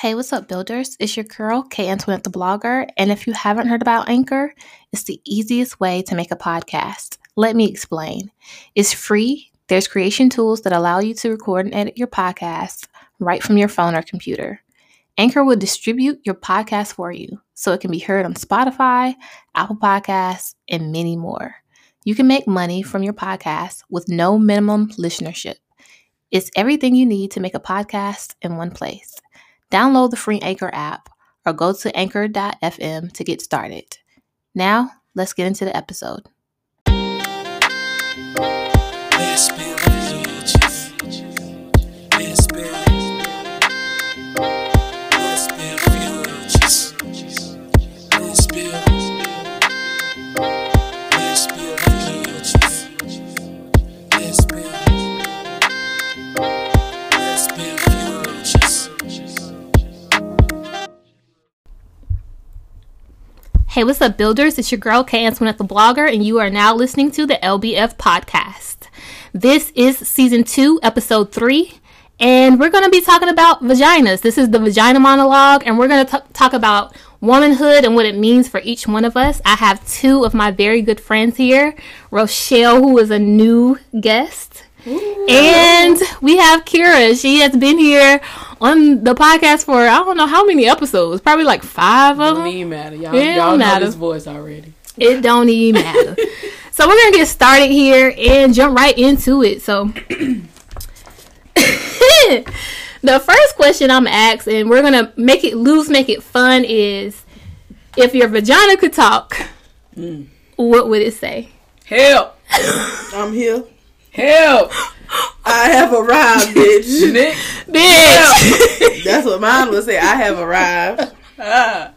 Hey, what's up, builders? It's your girl, K Antoinette the blogger. And if you haven't heard about Anchor, it's the easiest way to make a podcast. Let me explain. It's free. There's creation tools that allow you to record and edit your podcast right from your phone or computer. Anchor will distribute your podcast for you so it can be heard on Spotify, Apple Podcasts, and many more. You can make money from your podcast with no minimum listenership. It's everything you need to make a podcast in one place. Download the free Anchor app or go to anchor.fm to get started. Now, let's get into the episode. Hey, what's up, builders? It's your girl, K Antoinette the blogger, and you are now listening to the LBF podcast. This is season two, episode three, and we're going to be talking about vaginas. This is the vagina monologue, and we're going to talk about womanhood and what it means for each one of us. I have two of my very good friends here Rochelle, who is a new guest. Ooh. And we have Kira. She has been here on the podcast for I don't know how many episodes, probably like five of them. Don't even matter. Y'all, it y'all know this voice already. It don't even matter. so we're gonna get started here and jump right into it. So the first question I'm asking, and we're gonna make it loose, make it fun, is if your vagina could talk, mm. what would it say? Help! I'm here. Help! I have arrived, bitch. Nick. Bitch. That's what mine would say. I have arrived.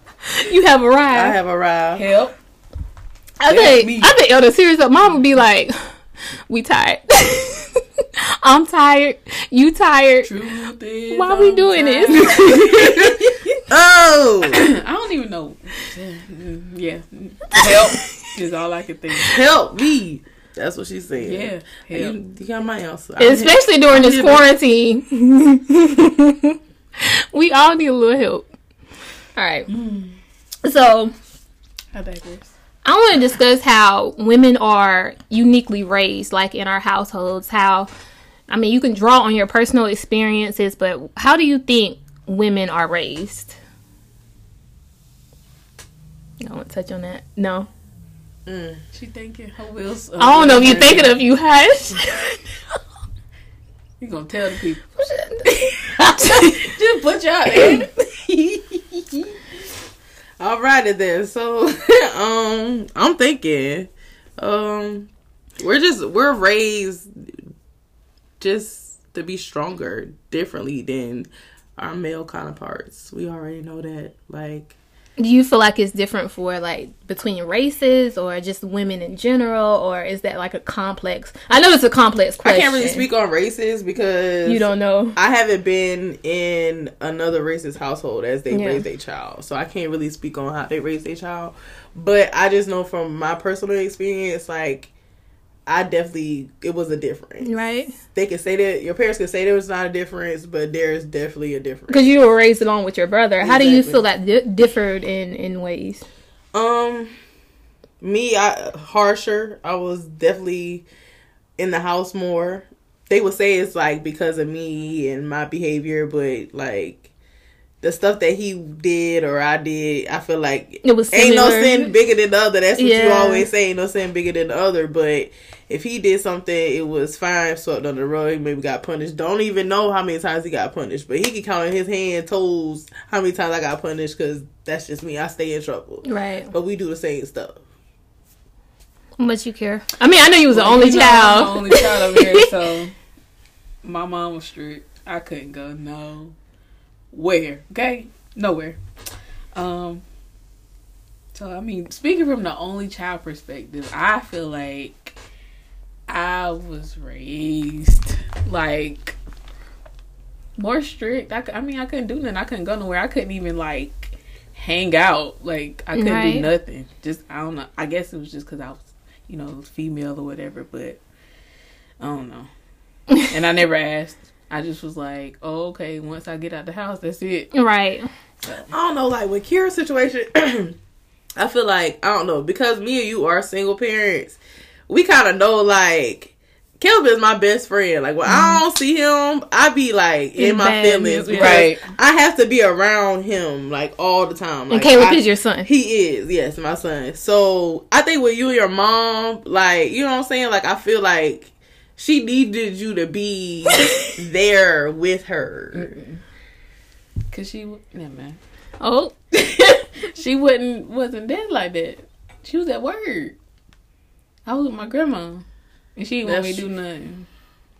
You have arrived. I have arrived. Help. I think I think on the serious up, mom would be like, "We tired. I'm tired. You tired. Why are we doing tired. this? oh, I don't even know. Yeah, help is all I can think. Help me. That's what she's saying. Yeah, you, you, got my answer. Especially I'm during this quarantine. we all need a little help. All right. Mm. So, I digress. I want to discuss how women are uniquely raised, like in our households. How, I mean, you can draw on your personal experiences, but how do you think women are raised? I want to touch on that. No. Mm. She thinking her wheels. I don't know if you are thinking of you hush. you gonna tell the people. Just put y'all in. Alrighty then. So, um, I'm thinking, um, we're just we're raised just to be stronger differently than our male counterparts. We already know that. Like, do you feel like it's different for like between races or just women in general or is that like a complex i know it's a complex question i can't really speak on races because you don't know. I haven't been in another racist household as they yeah. raise a child so i can't really speak on how they raise a child. But i just know from my personal experience like I definitely it was a difference. Right. They could say that your parents could say there was not a difference, but there's definitely a difference. Because you were raised along with your brother. Exactly. How do you feel that di- differed in in ways? Um, me, I harsher. I was definitely in the house more. They would say it's like because of me and my behavior, but like the stuff that he did or I did, I feel like it was ain't no sin bigger than the other. That's what yeah. you always say, ain't no sin bigger than the other. But if he did something, it was fine, swept under the rug, maybe got punished. Don't even know how many times he got punished, but he can count on his hand, toes, how many times I got punished because that's just me. I stay in trouble. Right. But we do the same stuff. Much you care? I mean, I know you was well, the only child. the only child over here, so my mom was strict. I couldn't go no where, okay? Nowhere. Um so I mean, speaking from the only child perspective, I feel like I was raised like more strict. I, I mean, I couldn't do nothing. I couldn't go nowhere. I couldn't even like hang out. Like I couldn't right. do nothing. Just I don't know. I guess it was just because I was, you know, female or whatever. But I don't know. and I never asked. I just was like, oh, okay, once I get out the house, that's it. Right. I don't know, like with Kira's situation, I feel like I don't know because me and you are single parents. We kind of know like Caleb is my best friend. Like when mm. I don't see him, I be like in, my feelings. Right. I have to be around him like all the time. Like, and Caleb I, is your son. He is, yes, my son. So I think with you and your mom, like you know what I'm saying. Like I feel like she needed you to be there with her. Cause she, yeah, man. Oh, she wouldn't wasn't dead like that. She was at work. I was with my grandma, and she didn't want me to do nothing.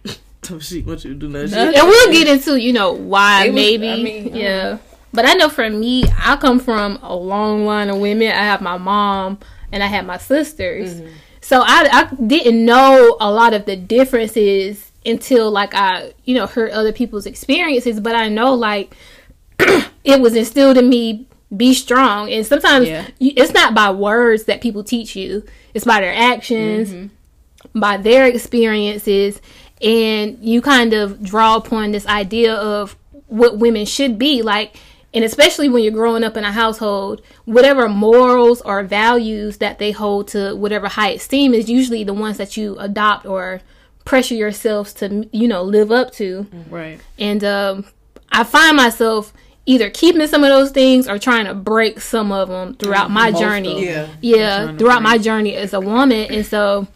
she want you to do nothing. And we'll get into you know why was, maybe. I mean, yeah. Um, but I know for me, I come from a long line of women. I have my mom and I have my sisters. Mm-hmm. So I, I didn't know a lot of the differences until like I, you know, heard other people's experiences. But I know like it was instilled in me be strong and sometimes yeah. you, it's not by words that people teach you it's by their actions mm-hmm. by their experiences and you kind of draw upon this idea of what women should be like and especially when you're growing up in a household whatever morals or values that they hold to whatever high esteem is usually the ones that you adopt or pressure yourselves to you know live up to right and um, i find myself either keeping some of those things or trying to break some of them throughout my Most journey. yeah, yeah, throughout my journey as a woman, and so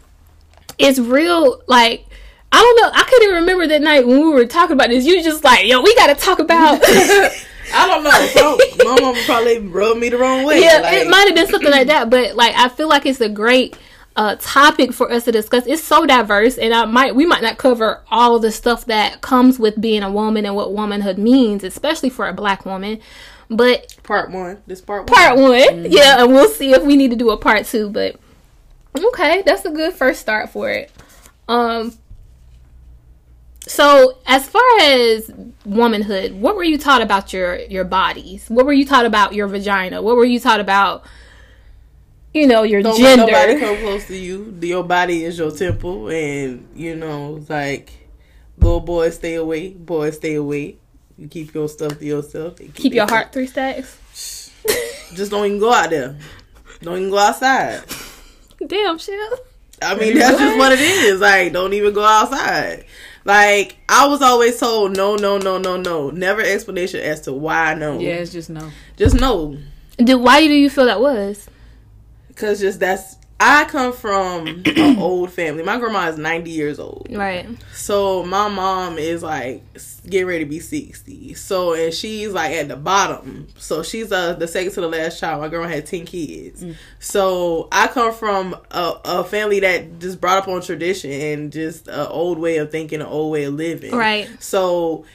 it's real. Like I don't know, I couldn't even remember that night when we were talking about this. You just like, yo, we got to talk about. I don't know. So my mom probably rubbed me the wrong way. Yeah, like. it might have been something like that, but like I feel like it's a great uh, topic for us to discuss. It's so diverse, and I might we might not cover all the stuff that comes with being a woman and what womanhood means, especially for a black woman. But part one, this part one. part one, mm-hmm. yeah, and we'll see if we need to do a part two. But okay, that's a good first start for it. Um, so as far as womanhood, what were you taught about your your bodies? What were you taught about your vagina? What were you taught about you know your Don't gender. Let nobody come close to you. Your body is your temple, and you know, like little boys stay away, boys stay away. You keep your stuff to yourself. Keep, keep your heart three stacks. Just don't even go out there. Don't even go outside. Damn, shit. I mean, that's just what it is. Like, don't even go outside. Like, I was always told no, no, no, no, no. Never explanation as to why no. Yeah, it's just no. Just no. Did why do you feel that was? Cause just that's I come from an old family. My grandma is ninety years old. Right. So my mom is like getting ready to be sixty. So and she's like at the bottom. So she's uh the second to the last child. My grandma had ten kids. Mm. So I come from a, a family that just brought up on tradition and just an old way of thinking, an old way of living. Right. So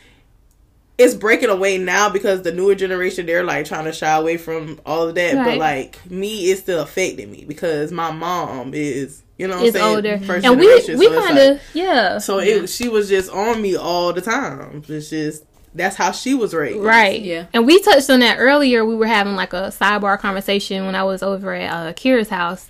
it's breaking away now because the newer generation they're like trying to shy away from all of that. Right. But like me, it's still affecting me because my mom is you know is older First and we we so kind of like, yeah. So yeah. it she was just on me all the time. It's just that's how she was raised. Right. Yeah. And we touched on that earlier. We were having like a sidebar conversation when I was over at uh, Kira's house.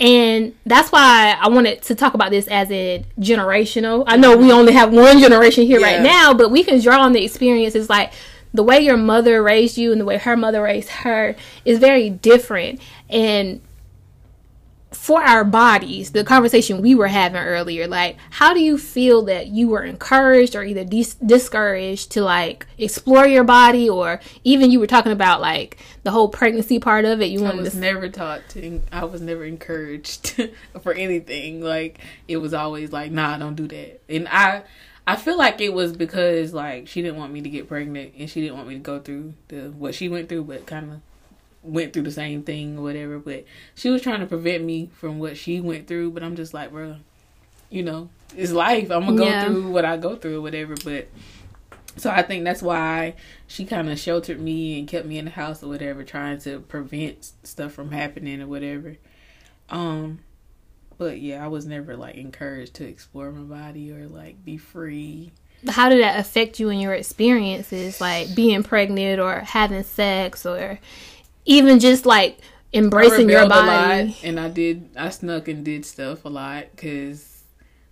And that's why I wanted to talk about this as a generational. I know we only have one generation here yeah. right now, but we can draw on the experiences like the way your mother raised you and the way her mother raised her is very different. And for our bodies, the conversation we were having earlier, like, how do you feel that you were encouraged or either dis- discouraged to like explore your body, or even you were talking about like the whole pregnancy part of it? You I was to... never taught to. I was never encouraged for anything. Like, it was always like, nah, don't do that. And I, I feel like it was because like she didn't want me to get pregnant and she didn't want me to go through the what she went through, but kind of went through the same thing or whatever, but she was trying to prevent me from what she went through. But I'm just like, bro, you know, it's life. I'm gonna go yeah. through what I go through or whatever. But so I think that's why she kind of sheltered me and kept me in the house or whatever, trying to prevent stuff from happening or whatever. Um, but yeah, I was never like encouraged to explore my body or like be free. How did that affect you in your experiences, like being pregnant or having sex or even just like embracing your body. and I did, I snuck and did stuff a lot because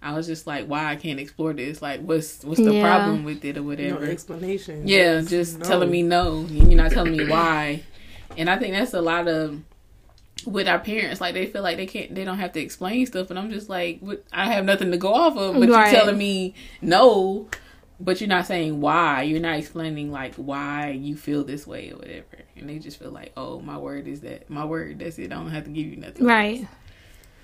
I was just like, why I can't explore this? Like, what's what's the yeah. problem with it or whatever? No explanation. Yeah, just no. telling me no. You're not telling me why. And I think that's a lot of with our parents. Like they feel like they can't, they don't have to explain stuff. And I'm just like, what, I have nothing to go off of. But right. you're telling me no, but you're not saying why. You're not explaining like why you feel this way or whatever. And they just feel like, oh, my word is that my word. That's it. I don't have to give you nothing. Right. Else.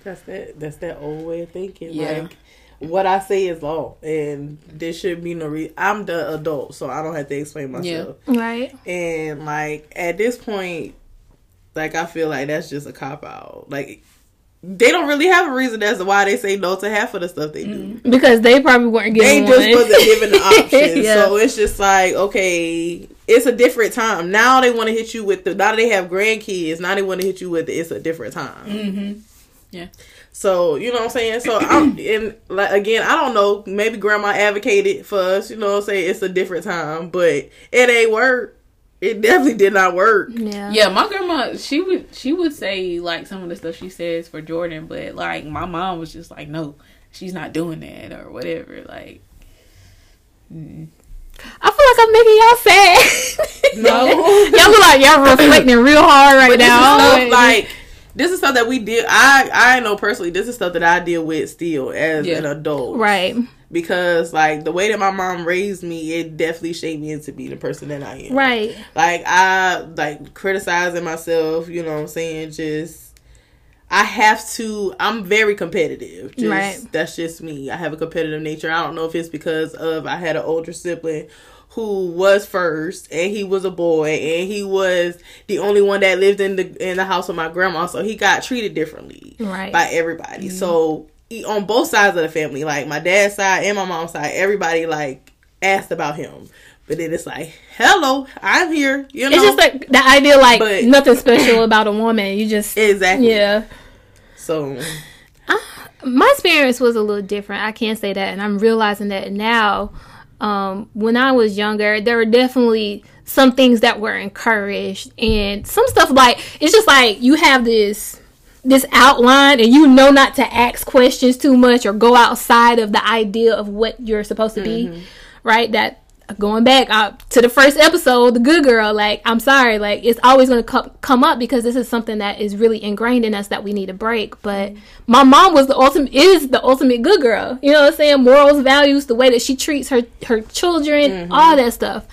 That's that. That's that old way of thinking. Yeah. Like what I say is law, and there should be no reason. I'm the adult, so I don't have to explain myself. Yeah. Right. And like at this point, like I feel like that's just a cop out. Like they don't really have a reason as to why they say no to half of the stuff they do. Mm. Because they probably weren't given. They just one. wasn't given the option. yeah. So it's just like okay, it's a different time. Now they want to hit you with the. Now they have grandkids. Now they want to hit you with the, it's a different time. Mm-hmm. Yeah. So you know what I'm saying. So I'm and like again, I don't know. Maybe grandma advocated for us. You know what I'm saying. It's a different time, but it ain't work. It definitely did not work. Yeah. Yeah, my grandma she would she would say like some of the stuff she says for Jordan, but like my mom was just like, no, she's not doing that or whatever. Like. Mm. I feel like I'm making y'all sad. No, y'all look like y'all reflecting real hard right but now. like this is stuff that we deal. I I know personally. This is stuff that I deal with still as yeah. an adult, right? Because like the way that my mom raised me, it definitely shaped me into be the person that I am. Right. Like I like criticizing myself. You know what I'm saying? Just I have to. I'm very competitive. Just, right. That's just me. I have a competitive nature. I don't know if it's because of I had an older sibling who was first and he was a boy and he was the only one that lived in the in the house with my grandma so he got treated differently right. by everybody. Mm-hmm. so he, on both sides of the family like my dad's side and my mom's side everybody like asked about him. But then it's like hello i'm here you know it's just like the idea like but, nothing special about a woman. You just exactly. yeah. So uh, my experience was a little different. I can't say that and i'm realizing that now um, when I was younger, there were definitely some things that were encouraged, and some stuff like it's just like you have this this outline and you know not to ask questions too much or go outside of the idea of what you're supposed to be mm-hmm. right that going back uh, to the first episode the good girl like i'm sorry like it's always going to come come up because this is something that is really ingrained in us that we need to break but my mom was the ultimate is the ultimate good girl you know what i'm saying morals values the way that she treats her her children mm-hmm. all that stuff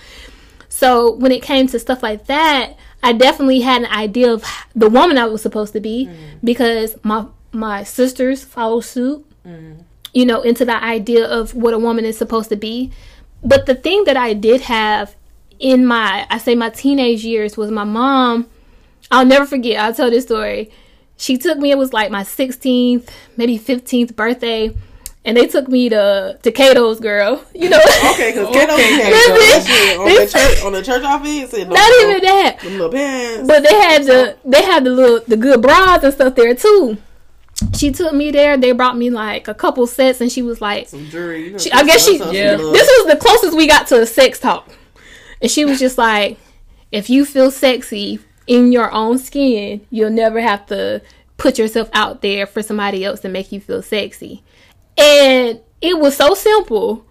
so when it came to stuff like that i definitely had an idea of the woman i was supposed to be mm-hmm. because my my sisters follow suit mm-hmm. you know into the idea of what a woman is supposed to be but the thing that I did have in my, I say my teenage years was my mom. I'll never forget. I'll tell this story. She took me. It was like my 16th, maybe 15th birthday and they took me to to Cato's girl. You know. Okay, because Cato's okay, on, the church, on the church office. And not little, even that. The little pants. But they had the they had the little the good bras and stuff there too she took me there. They brought me like a couple sets, and she was like, Some jury. You know, she, I guess she. Yeah. This was the closest we got to a sex talk, and she was just like, "If you feel sexy in your own skin, you'll never have to put yourself out there for somebody else to make you feel sexy." And it was so simple,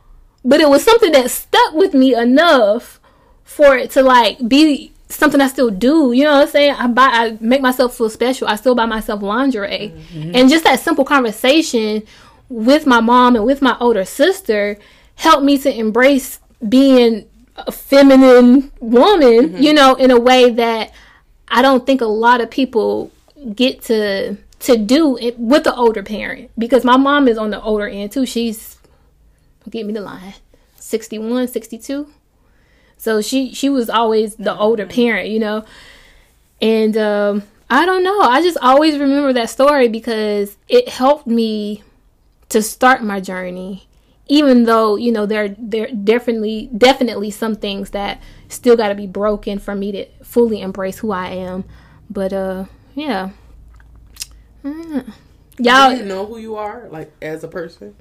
but it was something that stuck with me enough for it to like be something I still do. You know what I'm saying? I buy, I make myself feel special. I still buy myself lingerie, mm-hmm. and just that simple conversation with my mom and with my older sister helped me to embrace being a feminine woman. Mm-hmm. You know, in a way that I don't think a lot of people get to to do it with the older parent because my mom is on the older end too. She's get me the line 61 62 so she she was always the older parent, you know. And um, I don't know. I just always remember that story because it helped me to start my journey. Even though you know there there definitely definitely some things that still got to be broken for me to fully embrace who I am. But uh, yeah. Mm. Y'all you know who you are, like as a person?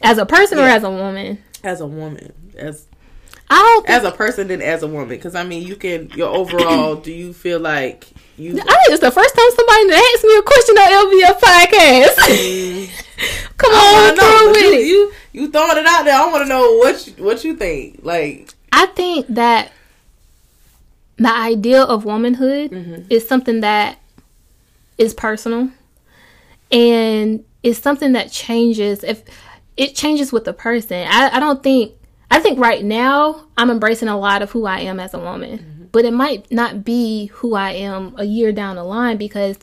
As a person yeah. or as a woman? As a woman, as I don't as a person than as a woman. Because I mean, you can your overall. do you feel like you? I think it's the first time somebody asked me a question on LBF podcast. Come on, know, with you, it. you you throwing it out there. I want to know what you, what you think. Like, I think that the idea of womanhood Mm-hmm. is something that is personal and it's something that changes if it changes with the person. I, I don't think I think right now I'm embracing a lot of who I am as a woman. Mm-hmm. But it might not be who I am a year down the line because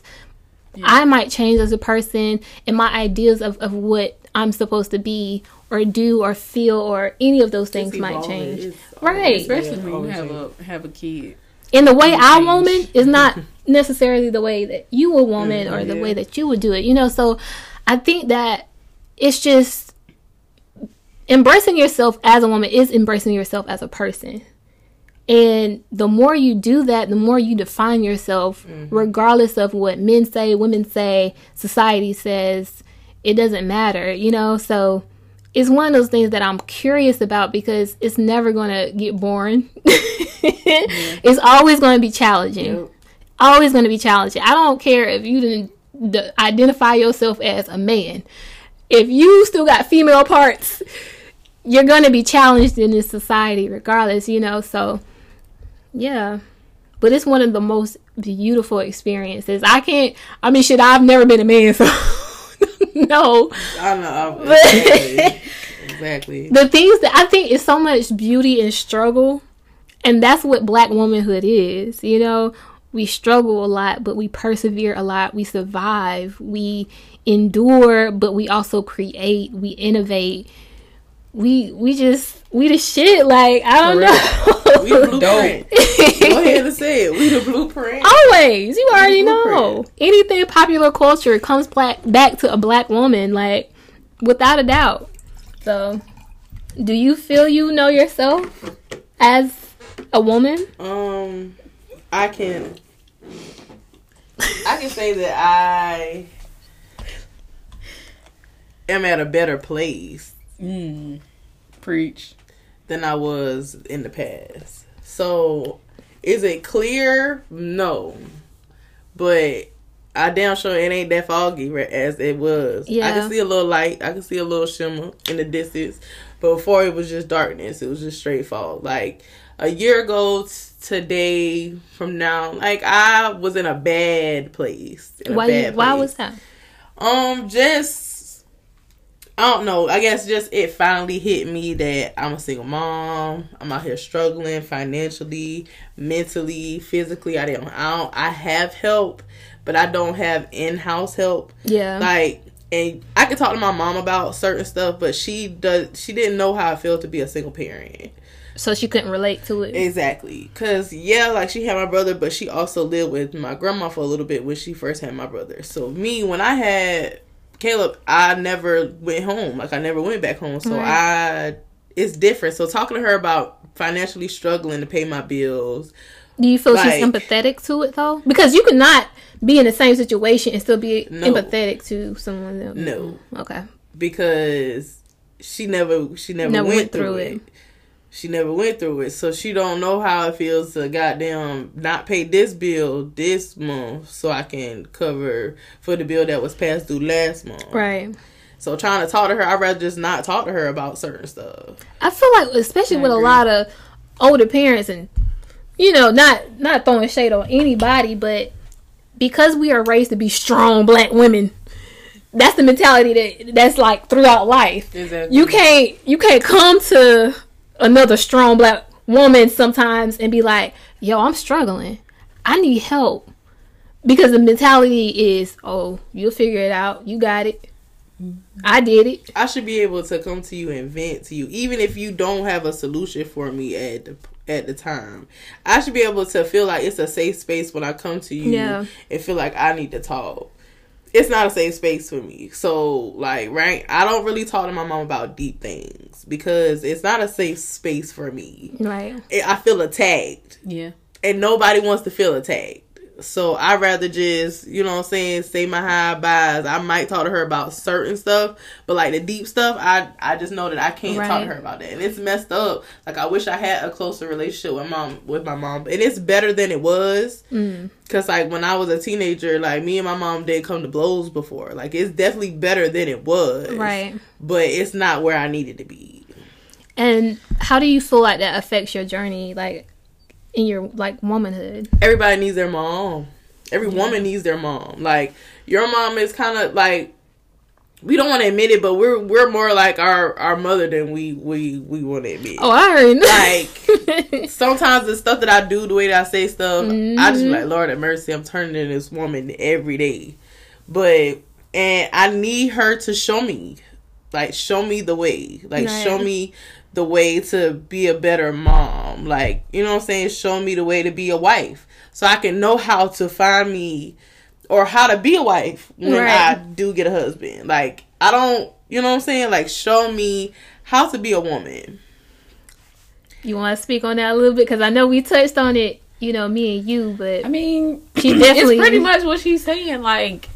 I might change as a person and my ideas of, of what I'm supposed to be or do or feel or any of those things might change. Right. Especially yeah, when you have change. a have a kid. And the way I change. woman is not necessarily the way that you a woman or the yeah. way that you would do it. You know, so I think that it's just embracing yourself as a woman is embracing yourself as a person. And the more you do that, the more you define yourself, mm-hmm. regardless of what men say, women say, society says, it doesn't matter, you know? So it's one of those things that I'm curious about because it's never going to get boring. Mm-hmm. It's always going to be challenging. Yep. Always going to be challenging. I don't care if you didn't identify yourself as a man. If you still got female parts, you're going to be challenged in this society regardless, you know? So, yeah. But it's one of the most beautiful experiences. I can't, I mean, shit, I've never been a man, so no. I know. Exactly. exactly. The things that I think is so much beauty and struggle, and that's what black womanhood is, you know? We struggle a lot, but we persevere a lot. We survive. We endure, but we also create. We innovate. We we just we the shit. Like I don't know. We the blueprint. Go ahead and say it. We the blueprint. Always, you already know. Anything popular culture comes black back to a black woman, like without a doubt. So, do you feel you know yourself as a woman? Um, I can. I can say that I am at a better place Mm. Preach. than I was in the past. So, is it clear? No, but I damn sure it ain't that foggy as it was. Yeah. I can see a little light. I can see a little shimmer in the distance. But before it was just darkness. It was just straight fog. Like a year ago today, from now, like I was in a bad place. a Why? bad why place. was that? Um, just I don't know. I guess just it finally hit me that I'm a single mom. I'm out here struggling financially, mentally, physically. I don't. I don't. I have help, but I don't have in-house help. Yeah. Like, and I could talk to my mom about certain stuff, but she does. She didn't know how it felt to be a single parent. So she couldn't relate to it. Exactly. Cause yeah, like she had my brother, but she also lived with my grandma for a little bit when she first had my brother. So me, when I had Caleb, I never went home. Like I never went back home. So I, it's different. So talking to her about financially struggling to pay my bills. Do you feel like- she's empathetic to it though? Because you could not be in the same situation and still be No. empathetic to someone else. No, Okay. because she never, she never, Never went, went through, through it. it. She never went through it, so she don't know how it feels to goddamn not pay this bill this month, so I can cover for the bill that was passed due last month. Right. So trying to talk to her, I'd rather just not talk to her about certain stuff. I feel like, especially with a lot of older parents, and you know, not not throwing shade on anybody, but because we are raised to be strong black women, that's the mentality that that's like throughout life. Exactly. You can't you can't come to another strong black woman sometimes and be like, "Yo, I'm struggling. I need help." Because the mentality is, "Oh, you'll figure it out. You got it. I did it." I should be able to come to you and vent to you, even if you don't have a solution for me at the at the time. I should be able to feel like it's a safe space when I come to you Yeah. and feel like I need to talk. It's not a safe space for me. So, like, right, I don't really talk to my mom about deep things because it's not a safe space for me. Right. I feel attacked. Yeah. and nobody wants to feel attacked. So I rather just, you know what I'm saying, say my high buys. I might talk to her about certain stuff, but like the deep stuff, I I just know that I can't right. talk to her about that. And it's messed up. Like I wish I had a closer relationship with mom with my mom. And it's better than it was. Mm. Cause like when I was a teenager, like me and my mom did come to blows before. Like it's definitely better than it was. Right. But it's not where I needed to be. And how do you feel like that affects your journey? Like in your like womanhood. Everybody needs their mom. Every yeah. woman needs their mom. Like your mom is kind of like we don't want to admit it, but we're we're more like our our mother than we we we want to admit. Oh, I heard. Like sometimes the stuff that I do, the way that I say stuff, mm-hmm. I just be like, Lord have mercy, I'm turning into this woman every day. But and I need her to show me, like show me the way, like show me the way to be a better mom. Like, you know what I'm saying? Show me the way to be a wife. So I can know how to find me or how to be a wife when right. I do get a husband. Like, I don't, you know what I'm saying? Like, show me how to be a woman. You want to speak on that a little bit? Because I know we touched on it, you know, me and you, but. I mean, she definitely. it's pretty much what she's saying. Like,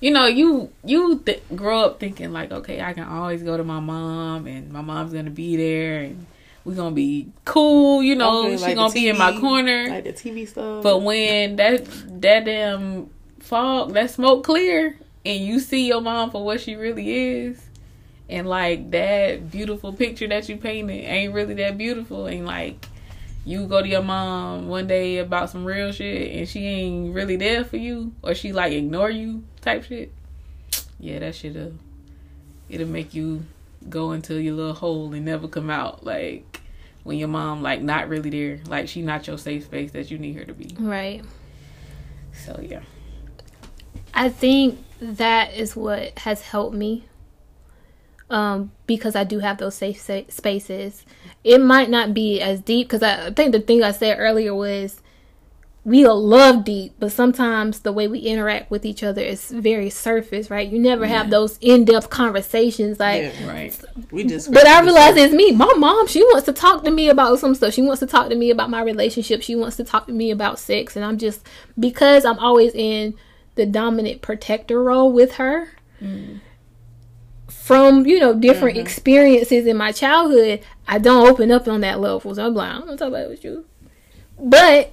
you know, you you th- grow up thinking like, okay, I can always go to my mom, and my mom's gonna be there, and we're gonna be cool. You know, okay, she's like gonna TV, be in my corner, like the TV stuff. But when that that damn fog, that smoke clear, and you see your mom for what she really is, and like that beautiful picture that you painted ain't really that beautiful, and like you go to your mom one day about some real shit and she ain't really there for you or she like ignore you type shit? Yeah that shit'll it'll make you go into your little hole and never come out. Like when your mom like not really there. Like she not your safe space that you need her to be. Right. So yeah. I think that is what has helped me um, because I do have those safe spaces. It might not be as deep because I think the thing I said earlier was we love deep, but sometimes the way we interact with each other is very surface, right? You never yeah. have those in depth conversations, like yeah, right. We just, but I realize it's me. My mom, she wants to talk to me about some stuff. She wants to talk to me about my relationship. She wants to talk to me about sex, and I'm just because I'm always in the dominant protector role with her. Mm from you know different mm-hmm. experiences in my childhood, I don't open up on that level. So I'm like, I'm gonna talk about it with you. But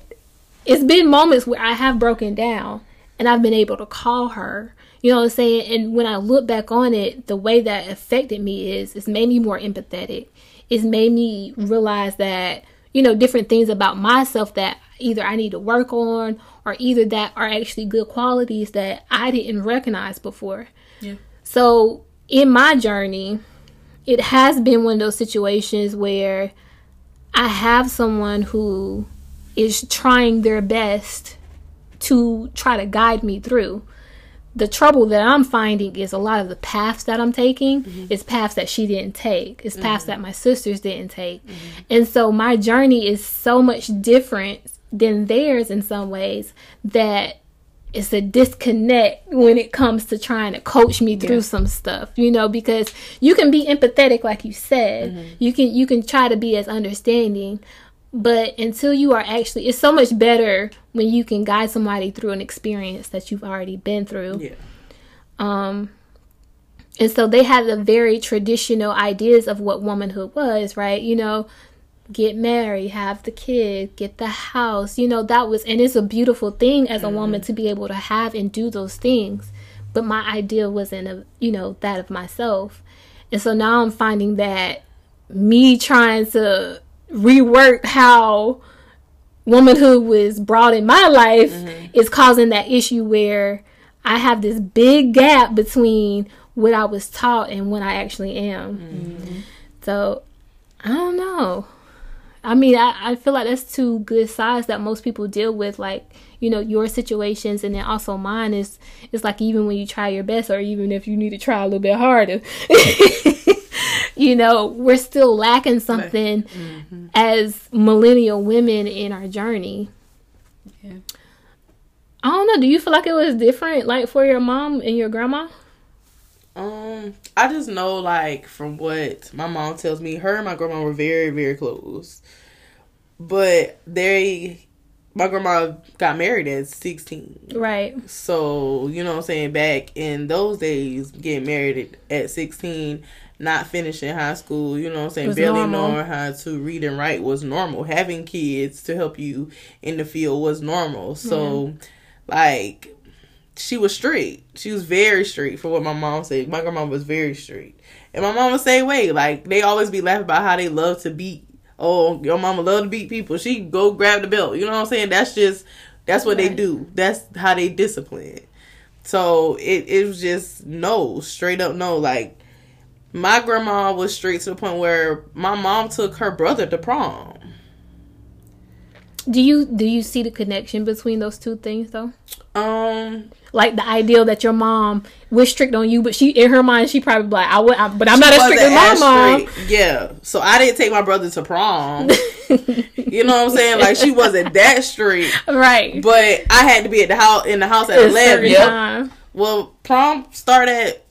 it's been moments where I have broken down and I've been able to call her. You know what I'm saying? And when I look back on it, the way that affected me is it's made me more empathetic. It's made me realize that, you know, different things about myself that either I need to work on or either that are actually good qualities that I didn't recognize before. Yeah. So in my journey, it has been one of those situations where I have someone who is trying their best to try to guide me through. The trouble that I'm finding is a lot of the paths that I'm taking mm-hmm. is paths that she didn't take. It's paths mm-hmm. that my sisters didn't take. Mm-hmm. And so my journey is so much different than theirs in some ways that it's a disconnect when it comes to trying to coach me through yeah. some stuff you know because you can be empathetic like you said mm-hmm. you can you can try to be as understanding but until you are actually it's so much better when you can guide somebody through an experience that you've already been through yeah um and so they had the very traditional ideas of what womanhood was right you know get married, have the kid, get the house. You know, that was, and it's a beautiful thing as a mm-hmm. woman to be able to have and do those things. But my idea wasn't, a, you know, that of myself. And so now I'm finding that me trying to rework how womanhood was brought in my life mm-hmm. is causing that issue where I have this big gap between what I was taught and what I actually am. Mm-hmm. So I don't know. I mean, I, I feel like that's two good sides that most people deal with. Like, you know, your situations and then also mine is it's like even when you try your best or even if you need to try a little bit harder, you know, we're still lacking something mm-hmm. as millennial women in our journey. Yeah. I don't know. Do you feel like it was different, like for your mom and your grandma? Um, I just know like from what my mom tells me, her and my grandma were very, very close. But they my grandma got married at 16. Right. So, you know what I'm saying? Back in those days, getting married at 16, not finishing high school, you know what I'm saying? Barely normal. knowing how to read and write was normal. Having kids to help you in the field was normal. So, mm-hmm. like, she was straight. She was very straight for what my mom said. My grandma was very straight. And my mom was the same way. Like, they always be laughing about how they love to beat oh, your mama love to beat people. She go grab the belt. You know what I'm saying? That's just that's what right. they do. That's how they discipline. So it it was just no, straight up no. Like my grandma was straight to the point where my mom took her brother to prom. Do you do you see the connection between those two things though? Um, like the ideal that your mom was strict on you, but she in her mind she probably like I would, I, but I'm not as strict as my mom. Yeah, so I didn't take my brother to prom. you know what I'm saying? Like she wasn't that strict, right? But I had to be at the house in the house at eleven. Yep. Well, prom started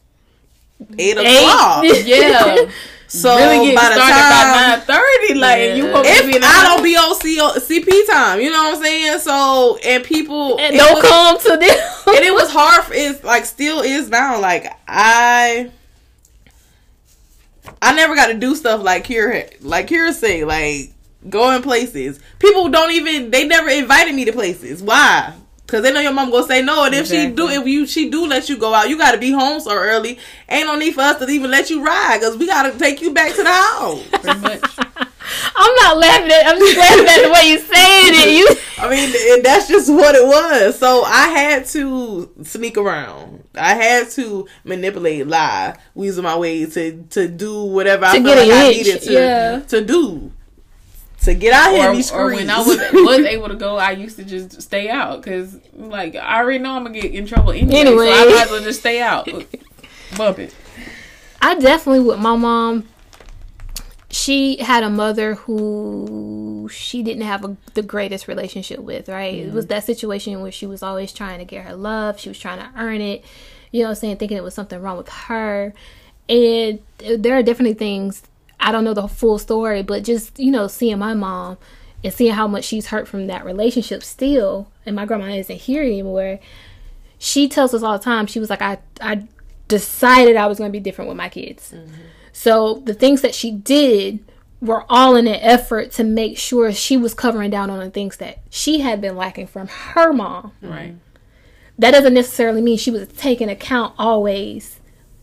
at eight o'clock. Yeah. So really by the time by nine thirty, like yeah. you if I don't be on CP time, you know what I'm saying? So and people and don't was, come to them, and it was hard. For, it's like still is now. Like I, I never got to do stuff like here, like here say, like going places. People don't even they never invited me to places. Why? Cause they know your mom gonna say no, and if exactly. she do, if you she do let you go out, you gotta be home so early. Ain't no need for us to even let you ride, cause we gotta take you back to the house. Pretty much. I'm not laughing at. I'm just laughing at the way you saying it. You. I mean, that's just what it was. So I had to sneak around. I had to manipulate, lie, weasel my way to to do whatever to I felt like I needed to yeah. to do to get out here these Or when I was was able to go, I used to just stay out because like I already know I'm gonna get in trouble anyway. anyway. So I might as well just stay out. Bump it. I definitely with my mom. She had a mother who she didn't have a, the greatest relationship with, right? Mm-hmm. It was mm-hmm. that situation where she was always trying to get her love. She was trying to earn it. You know what I'm saying? Thinking it was something wrong with her. And there are definitely things I don't know the full story, but just, you know, seeing my mom and seeing how much she's hurt from that relationship still, and my grandma isn't here anymore, she tells us all the time, she was like, I, I decided I was going to be different with my kids. Mm-hmm. So the things that she did were all in an effort to make sure she was covering down on the things that she had been lacking from her mom. Right. That doesn't necessarily mean she was taking account always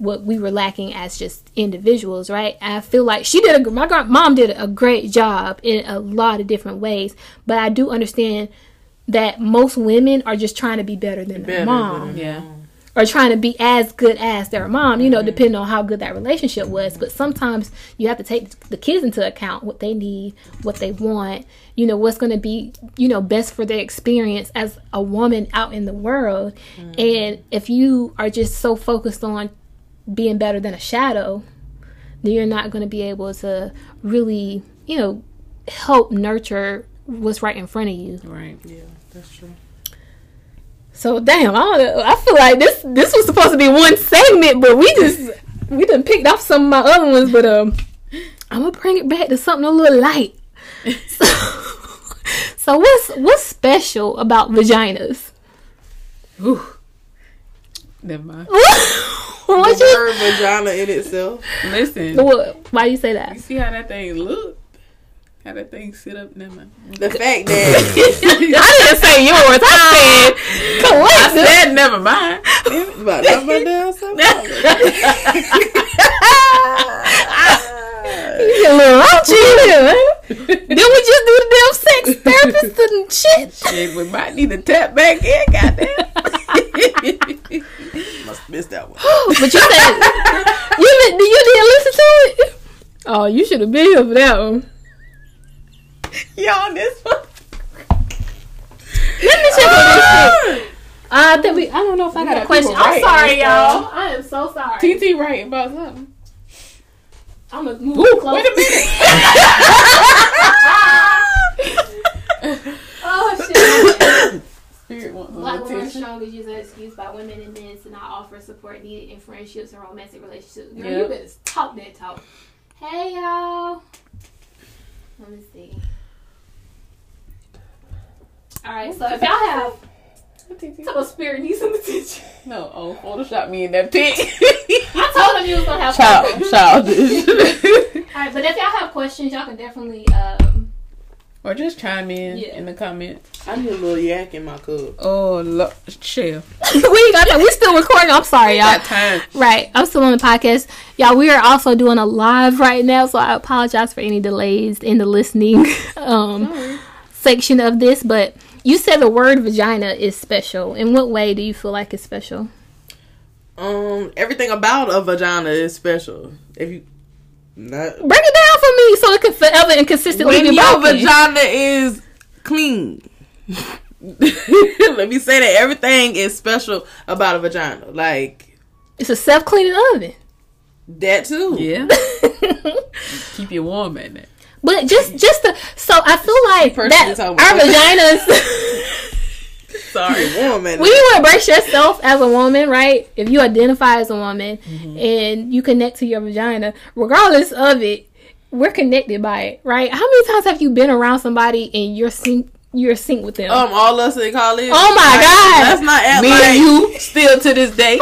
what we were lacking as just individuals, right? I feel like she did a my mom did a great job in a lot of different ways, but I do understand that most women are just trying to be better than better their mom. Than yeah. Or trying to be as good as their mom, you know, mm-hmm. depending on how good that relationship was. But sometimes you have to take the kids into account, what they need, what they want, you know, what's going to be, you know, best for their experience as a woman out in the world. Mm-hmm. And if you are just so focused on being better than a shadow, then you're not going to be able to really, you know, help nurture what's right in front of you. Right. Yeah, that's true. So damn, I I feel like this this was supposed to be one segment, but we just we done picked off some of my other ones. But um, I'm gonna bring it back to something a little light. so, so what's what's special about vaginas? Ooh. Never mind. what the word vagina in itself. Listen. What? Why you say that? You see how that thing look? How that thing sit up? Never mind. The fact that I didn't say yours. I said collective. I said never mind. but I'm my damn You a little raunchy Then we just do the damn sex therapist and shit. Shit, we might need to tap back in, goddamn. Must miss that one. but you said you you didn't listen to it. Oh, you should have been here for that one. Y'all, this one. Let me check on this shit. Uh, that we, I don't know if I got a question. I'm sorry, y'all. I am so sorry. TT right about something. I'm gonna move Ooh, close. Wait a minute. oh shit. Black women are strong is used as excuse by women and men to not offer support needed in friendships and romantic relationships. Girl, yep. you better talk that talk. Hey y'all. Let me see. All right, so if y'all have Talk about spirit needs some attention. No, oh, Photoshop me in that pic. I told him you was gonna have Child, childish. All right, but if y'all have questions, y'all can definitely um, or just chime in Yeah. in the comments. I need a little yak in my cup. Oh, lo- chill. we got that. We're still recording. I'm sorry, y'all. Got time. Right, I'm still on the podcast, y'all. We are also doing a live right now, so I apologize for any delays in the listening um, section of this. But you said the word vagina is special. In what way do you feel like it's special? Um, everything about a vagina is special. If you not Break it down for me so it can forever and consistently when be your broken. vagina is clean. Let me say that everything is special about a vagina. Like It's a self cleaning oven. that too. Yeah. Keep you warm at that. But just just the so I feel like personally that told our vaginas. Sorry, woman. when you embrace yourself as a woman, right? If you identify as a woman Mm-hmm. and you connect to your vagina, regardless of it, we're connected by it, right? How many times have you been around somebody and you're sync you're sync with them? um, all us in college. Oh my God. Let's not act Me like and you still to this day.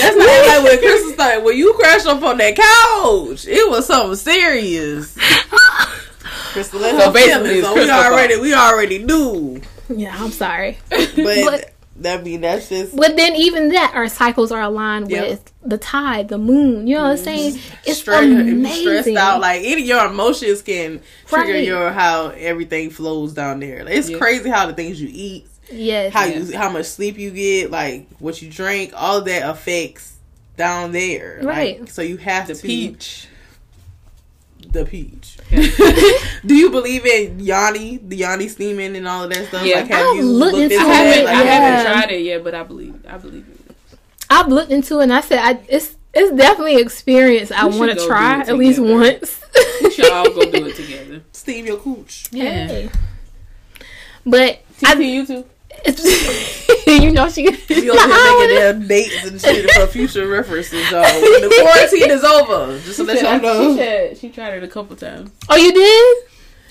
That's not act like when Crystal started. When you crashed up on that couch, it was something serious. Crystal, let So her basically feelings it's on. we already we already knew, yeah, I'm sorry. but, But- that mean that's just But then even that, our cycles are aligned Yep. with the tide, the moon. You know what I'm mm-hmm. saying? It's stressed, amazing. stressed out. Like any your emotions can trigger your how everything flows down there. Like, it's Yeah. crazy how the things you eat, yes. how you how much sleep you get, like what you drink, all that affects down there. Like, Right. so you have The to peach. The peach. Do you believe in yoni, the yoni steaming and all of that stuff? Yeah. Like, have I've you looked looked into into I that? haven't, Like, I haven't tried it yet, but I believe I believe it. I've looked into it and I said I, it's it's definitely an experience I We should want to try at least once. We should all go do it together. steam your cooch. Yeah. Hey. But I, TP you too. It's, you know she. You over here making their dates and shit for future references, y'all. When the quarantine is over, just to let y'all She know. said she tried it a couple times. Oh, you did?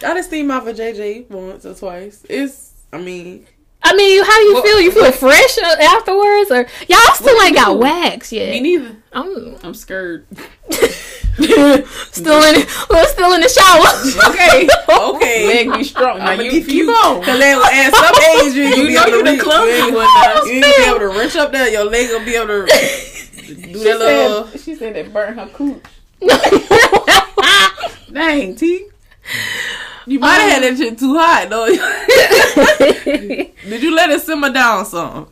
I just steamed my for JJ once or twice. It's, I mean, I mean, how do you What- feel? You feel fresh uh, afterwards, or y'all still What ain't got do? wax Me neither. I'm I'm scared. still in. We're still in the shower. Okay. okay. Leg be strong. Now I'ma you give keep you- on. Cause then at some age you, You be know able you to the reach. clumsy you one you ain't gonna be able to wrench up there. Your leg gonna be able to do She that little. she said it burnt her cooch. Dang, T. You might have had um, that shit too hot though. Did you let it simmer down some?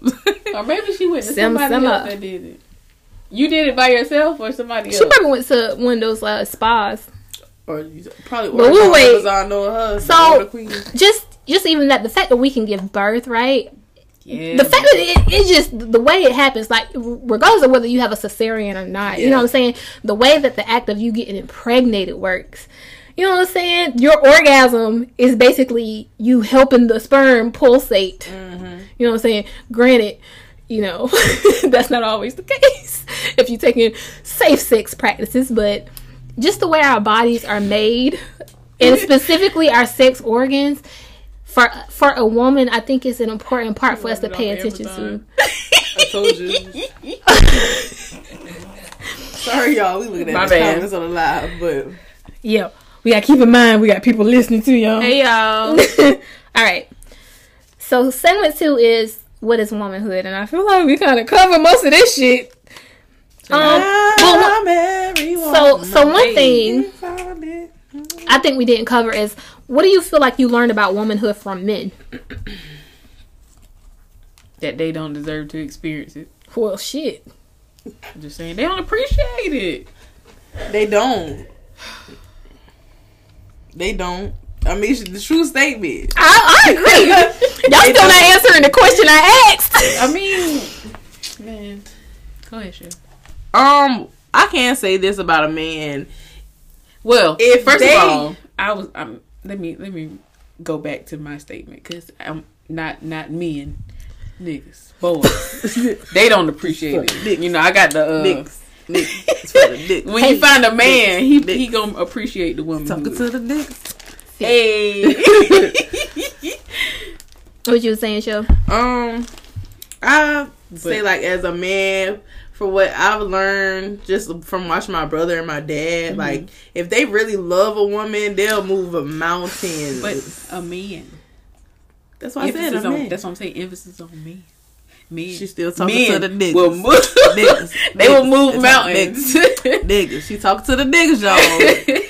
Or maybe she went to Sim- somebody simmer. else that did it. You did it by yourself or somebody else? she probably went to one of those uh, spas. or you probably But ordered we'll on wait. Amazon knowing her. So- order queen. Just, just even that the fact that we can give birth, right? Yeah. the fact that it, it's just the way it happens, like regardless of whether you have a cesarean or not, you know what I'm saying? The way that the act of you getting impregnated works. You know what I'm saying? Your orgasm is basically you helping the sperm pulsate. Mm-hmm. You know what I'm saying? Granted, you know, that's not always the case if you're taking safe sex practices, but just the way our bodies are made, and specifically our sex organs, for for a woman, I think it's an important part for us to pay off attention to. I told you. Sorry, y'all. We looking at My the bad. comments on the live, but Yeah, we gotta keep in mind we got people listening to y'all. Hey y'all. All right. So segment two is what is womanhood, and I feel like we kind of cover most of this shit. Um, well, one- I'm every so so one thing I I think we didn't cover is what do you feel like you learned about womanhood from men? that they don't deserve to experience it. Well, shit. I'm just saying they don't appreciate it. They don't. They don't. I mean, the true statement. I, I agree. Y'all still not answering the question I asked. I mean, man, go ahead, Chef. Um, I can't say this about a man. Well, If first they- of all, I was. Um, let me let me go back to my statement because I'm not not men, niggas, boys. they don't appreciate it. You know, I got the uh, Dicks. Dicks. It's for the dick. when you find a man, he Dicks. he gonna appreciate the woman. Talking to the dicks. Hey. What you saying, show? Um, I say like as a man, for what I've learned just from watching my brother and my dad, mm-hmm. like if they really love a woman, they'll move a mountain. But a man. That's why emphasis I said a man. That's what I'm saying. Emphasis on me. Men. She still talking men to the niggas. Will move, niggas. They niggas. will move mountains. Niggas. niggas. She talking to the niggas, y'all.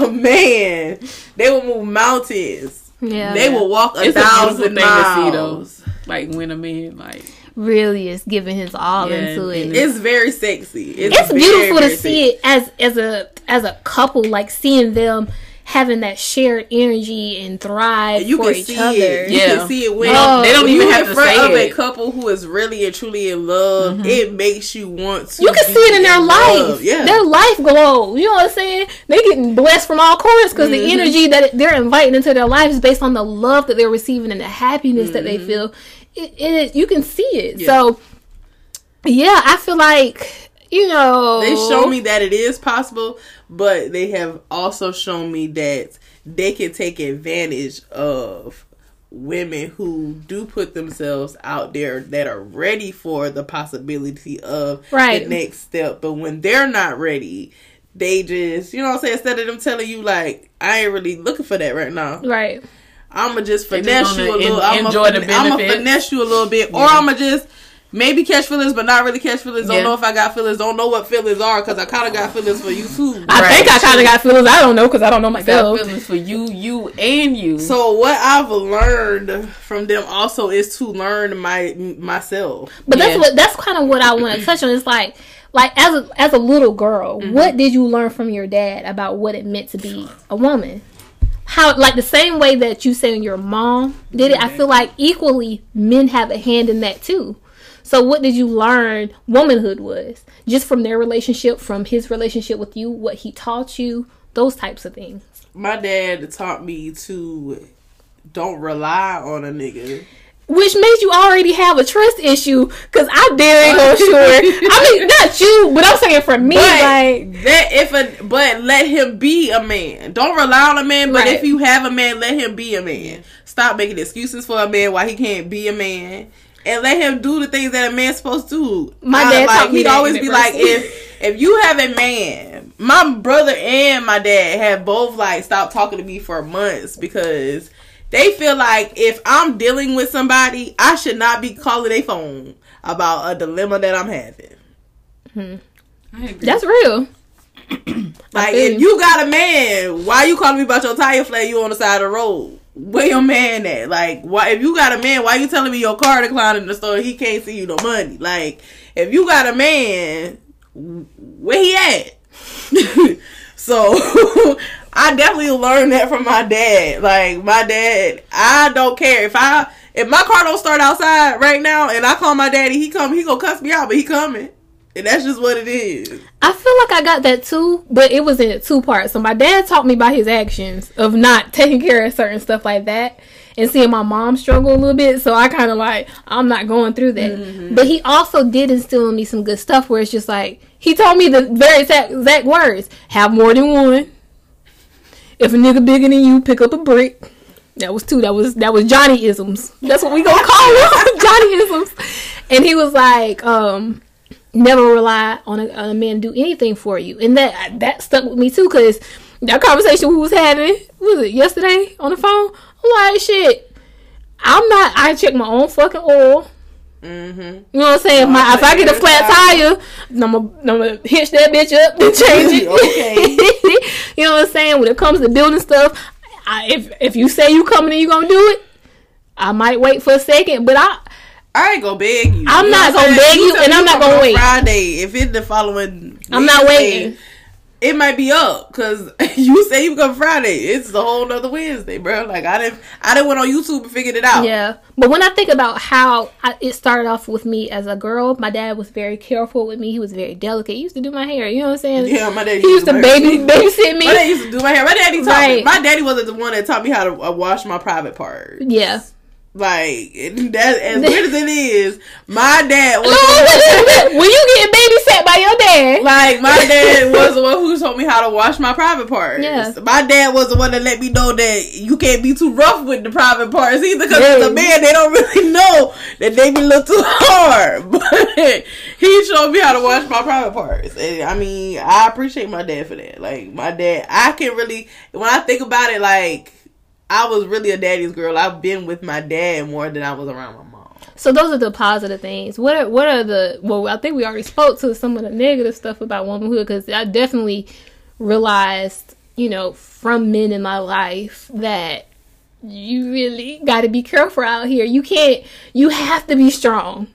But a man, they will move mountains. Yeah. They will walk a it's thousand a miles. See, like when a man like really is giving his all yeah, into it. It's very sexy. It's, it's very, beautiful very to sexy. see it as as a as a couple, like seeing them having that shared energy and thrive and you for each other. It. You can see it when oh, they don't even have to say of it. a couple who is really and truly in love. Mm-hmm. It makes you want to. You can see it in their life. Yeah. Their life glow. You know what I'm saying? They getting blessed from all corners because mm-hmm. the energy that they're inviting into their lives is based on the love that they're receiving and the happiness mm-hmm. that they mm-hmm. feel. It, it, you can see it. Yeah. So yeah, I feel like you know. They show me that it is possible but they have also shown me that they can take advantage of women who do put themselves out there that are ready for the possibility of right. the next step. But when they're not ready they just you know what i'm saying? Instead of them telling you like i ain't really looking for that right now. Right. I'ma just finesse you a little i'm gonna finesse you a little bit or i'ma just maybe catch feelings, but not really catch feelings. Don't know if I got feelings. Don't know what feelings are because I kind of got feelings for you too. I right. think I kind of got feelings. I don't know because I don't know myself. Got feelings for you, you, and you. So what I've learned from them also is to learn my myself. But that's what that's kind of what I want to touch on. It's like like as a as a little girl, mm-hmm. what did you learn from your dad about what it meant to be a woman? How like the same way that you said your mom did it, I feel like equally men have a hand in that too. So, what did you learn womanhood was? Just from their relationship, from his relationship with you, what he taught you, those types of things. My dad taught me to don't rely on a nigga. Which makes you already have a trust issue, cause I'm very no sure. I mean, not you, but I'm saying for me, but like that. If a but let him be a man. Don't rely on a man. But right. if you have a man, let him be a man. Stop making excuses for a man why he can't be a man and let him do the things that a man's supposed to do. My dad like, he'd always be like, if if you have a man, my brother and my dad have both like stopped talking to me for months because they feel like if I'm dealing with somebody, I should not be calling a phone about a dilemma that I'm having. Hmm. That's real. like if you got a man, why you calling me about your tire flat? You on the side of the road where your man at? Like, why if you got a man, why you telling me your car declined in the store? He can't see you no money. Like, if you got a man, where he at? so I definitely learned that from my dad. Like my dad, I don't care if I if my car don't start outside right now and I call my daddy, he come, he gonna cuss me out, but he coming. And that's just what it is. I feel like I got that too, but it was in two parts. So my dad taught me by his actions of not taking care of certain stuff like that and seeing my mom struggle a little bit. So I kind of like, I'm not going through that. Mm-hmm. But he also did instill in me some good stuff where it's just like, he told me the very exact, exact words have more than one. If a nigga bigger than you, pick up a brick. That was two. That was that was Johnny isms. That's what we gonna call them, Johnny isms. And he was like, um, never rely on a, on a man to do anything for you, and that that stuck with me too. Cause that conversation we was having was it yesterday on the phone. I'm like, shit, I'm not. I check my own fucking oil. Mm-hmm. You know what I'm saying? My, if I get a flat tire, I'm gonna, I'm gonna hitch that bitch up and change it. okay. you know what I'm saying? When it comes to building stuff, I, if if you say you coming and you gonna do it, I might wait for a second, but I I ain't gonna beg you. I'm you not gonna beg you, and I'm not gonna wait. Friday, if it's the following, I'm not waiting. It might be up because you say you come Friday. It's a whole nother Wednesday, bro. Like I didn't, I didn't went on YouTube and figured it out. Yeah, but when I think about how I, it started off with me as a girl, my dad was very careful with me. He was very delicate. He used to do my hair. You know what I'm saying? Yeah, my dad. He used, to baby babysit me. My dad used to do my hair. My daddy taught right. me. My daddy wasn't the one that taught me how to uh, wash my private parts. Yeah. Like that, as weird as it is, my dad was when you get babysat by your dad. Like my dad was the one who told me how to wash my private parts. Yeah. My dad was the one that let me know that you can't be too rough with the private parts either, because as a man, they don't really know that they be a little too hard. But he showed me how to wash my private parts, and I mean, I appreciate my dad for that. Like my dad, I can really when I think about it, like I was really a daddy's girl. I've been with my dad more than I was around my mom. So those are the positive things. What are what are the well? I think we already spoke to some of the negative stuff about womanhood because I definitely realized, you know, from men in my life that you really got to be careful out here. You can't. You have to be strong.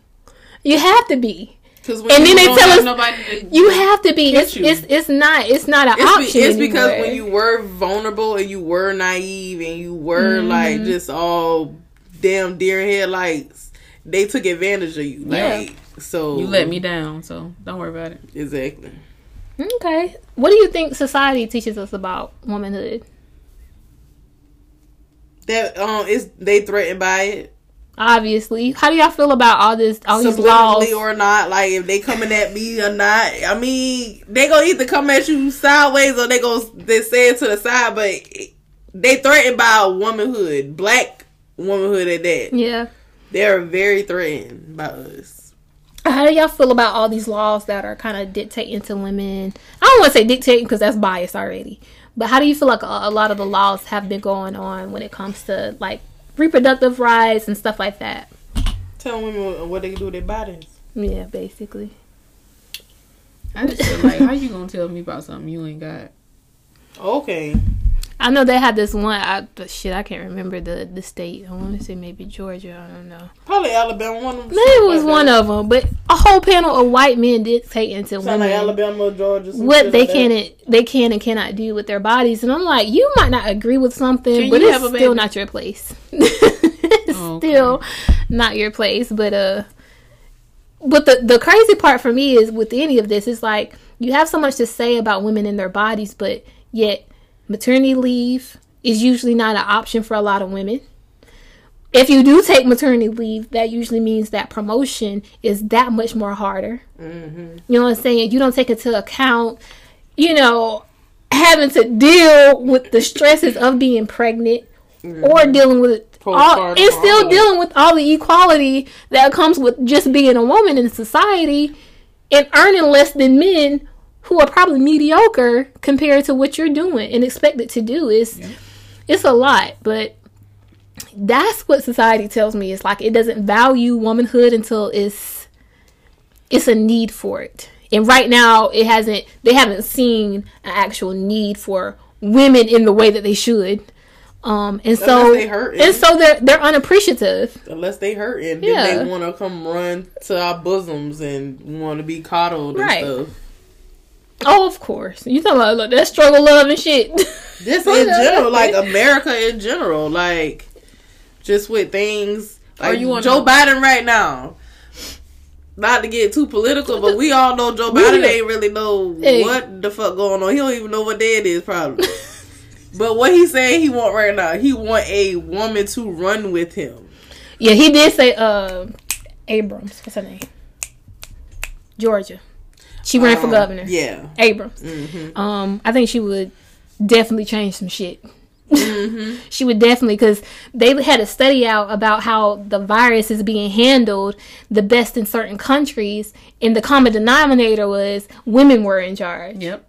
You have to be. Cause And then they tell us- nobody You have to be. It's you. it's it's not it's not an It's, option. be, it's because when you were vulnerable and you were naive and you were like just all damn deer headlights, they took advantage of you. Like so, you let me down, so don't worry about it. exactly. Okay. What do you think society teaches us about womanhood? That um, is they threatened by it, Obviously, how do y'all feel about all this all these laws? or not. Like if they coming at me or not. I mean, they gonna either come at you sideways or they go they say it to the side. But they threatened by womanhood, black womanhood at that. yeah. They're very threatened by us. How do y'all feel about all these laws that are kind of dictating to women? I don't want to say dictating because that's bias already. But how do you feel like a, a lot of the laws have been going on when it comes to like reproductive rights and stuff like that? Tell women what they can do with their bodies. Yeah, basically. I just feel like, how you gonna tell me about something you ain't got? Okay. I know they had this one. I, but shit, I can't remember the the state. I want to say maybe Georgia. I don't know. Probably Alabama. One of them. Maybe it was one of them, but a whole panel of white men dictating to Sound women like Alabama, Georgia. some what they like can and they can and cannot do with their bodies. And I'm like, you might not agree with something, Can but you it's have a still not your place. it's Oh, okay. still not your place. But uh, but the the crazy part for me is with any of this is like you have so much to say about women and their bodies, but yet maternity leave is usually not an option for a lot of women. If you do take maternity leave, that usually means that promotion is that much more harder. Mm-hmm. You know what I'm saying? You don't take into account, you know, having to deal with the stresses of being pregnant or dealing with all, and still dealing with all the equality that comes with just being a woman in society and earning less than men who are probably mediocre compared to what you're doing and expected to do is it's a lot but that's what society tells me it's like it doesn't value womanhood until it's it's a need for it and right now it hasn't they haven't seen an actual need for women in the way that they should um and so Unless they hurting. and so they're they're unappreciative Unless they hurting, Yeah. then they want to come run to our bosoms and want to be coddled Right. and stuff. Oh of course you talking about like, that struggle love and shit This in general, like America in general, like just with things like you wanna- Joe Biden right now. Not to get too political, but we all know Joe Biden ain't really know Hey. what the fuck going on. He don't even know what day it is, probably. but what he saying he want right now, he want a woman to run with him. yeah he did say uh abrams what's her name georgia she ran for Um, governor Yeah. Abrams. Mm-hmm. Um, I think she would definitely change some shit. Mm-hmm. she would definitely because they had a study out about how the virus is being handled the best in certain countries, and the common denominator was women were in charge. Yep.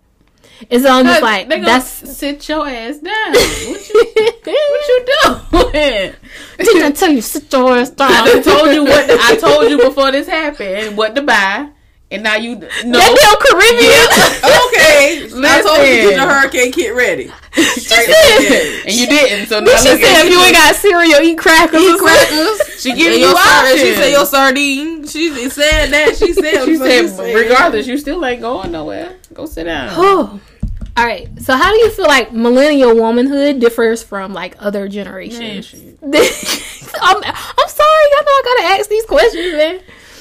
And so just like, that's sit your ass down. What you, what you doing? didn't I tell you sit your ass down? I told you what I told you before this happened. What to buy, and now you no. That damn Caribbean. Okay, I told you to get your hurricane kit ready. Straight said- and you didn't. So now She said if you ain't got cereal, eat crackers. Eat crackers. She giving you your options. She said your sardine. She said that. She said. She what said, you regardless, you still ain't going nowhere. Go sit down. Oh. All right. So, how do you feel like millennial womanhood differs from like other generations? shit. I'm, I'm sorry. I know I gotta ask these questions, man.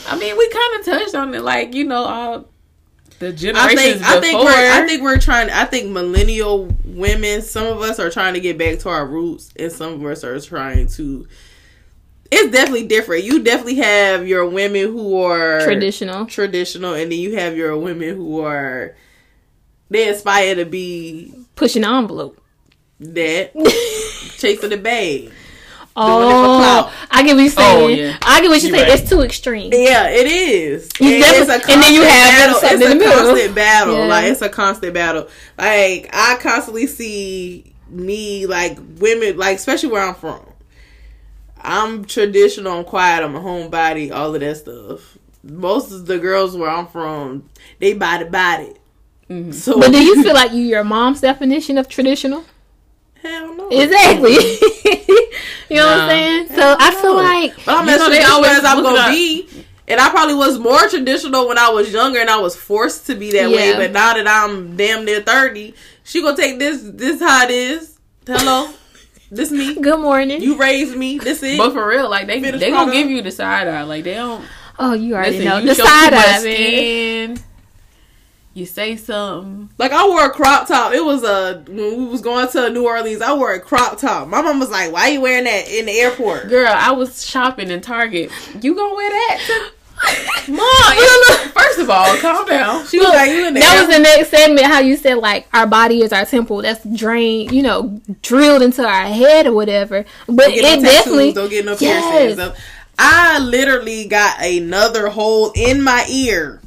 I mean, we kind of touched on it, like you know, all the I generations think I think before. we're I think we're trying. I think millennial women. Some of us are trying to get back to our roots, and some of us are trying to it's definitely different. You definitely have your women who are Traditional. traditional, and then you have your women who are they aspire to be Pushing the envelope. that chasing the bag. Oh, I get what you're saying. Oh, yeah. I get what You're saying. right. It's too extreme. Yeah, it is. You And definitely- and then you have battle. It's in a the middle. constant battle. Yeah. Like it's a constant battle. Like I constantly see me like women, like especially where I'm from. I'm traditional. I'm quiet. I'm a homebody. All of that stuff. Most of the girls where I'm from, they body body. Mm-hmm. So, But do you feel like you your mom's definition of traditional? Hell no? Exactly. you know what I'm saying? So I feel like But I'm You as know, they traditional always as I'm gonna be. And I probably was more traditional when I was younger and I was forced to be that way. But now that I'm damn near thirty, she gonna take this this how it is. Hello. this me. good morning. You raised me. This is. But for real, like they Finished they gonna product. give you the side eye. Like they don't. oh, you already Listen, know you the show side eye, man. skin. You say something. like I wore a crop top. It was a when we was going to New Orleans. I wore a crop top. My mom was like, "Why are you wearing that in the airport?" Girl, I was shopping in Target. You gonna wear that? Mom, you- first of all, calm down. She was like, "You in the That airport?" was the next segment. How you said like our body is our temple. That's drained, you know, drilled into our head or whatever. But no it tattoos, definitely don't get no piercings. So, I literally got another hole in my ear,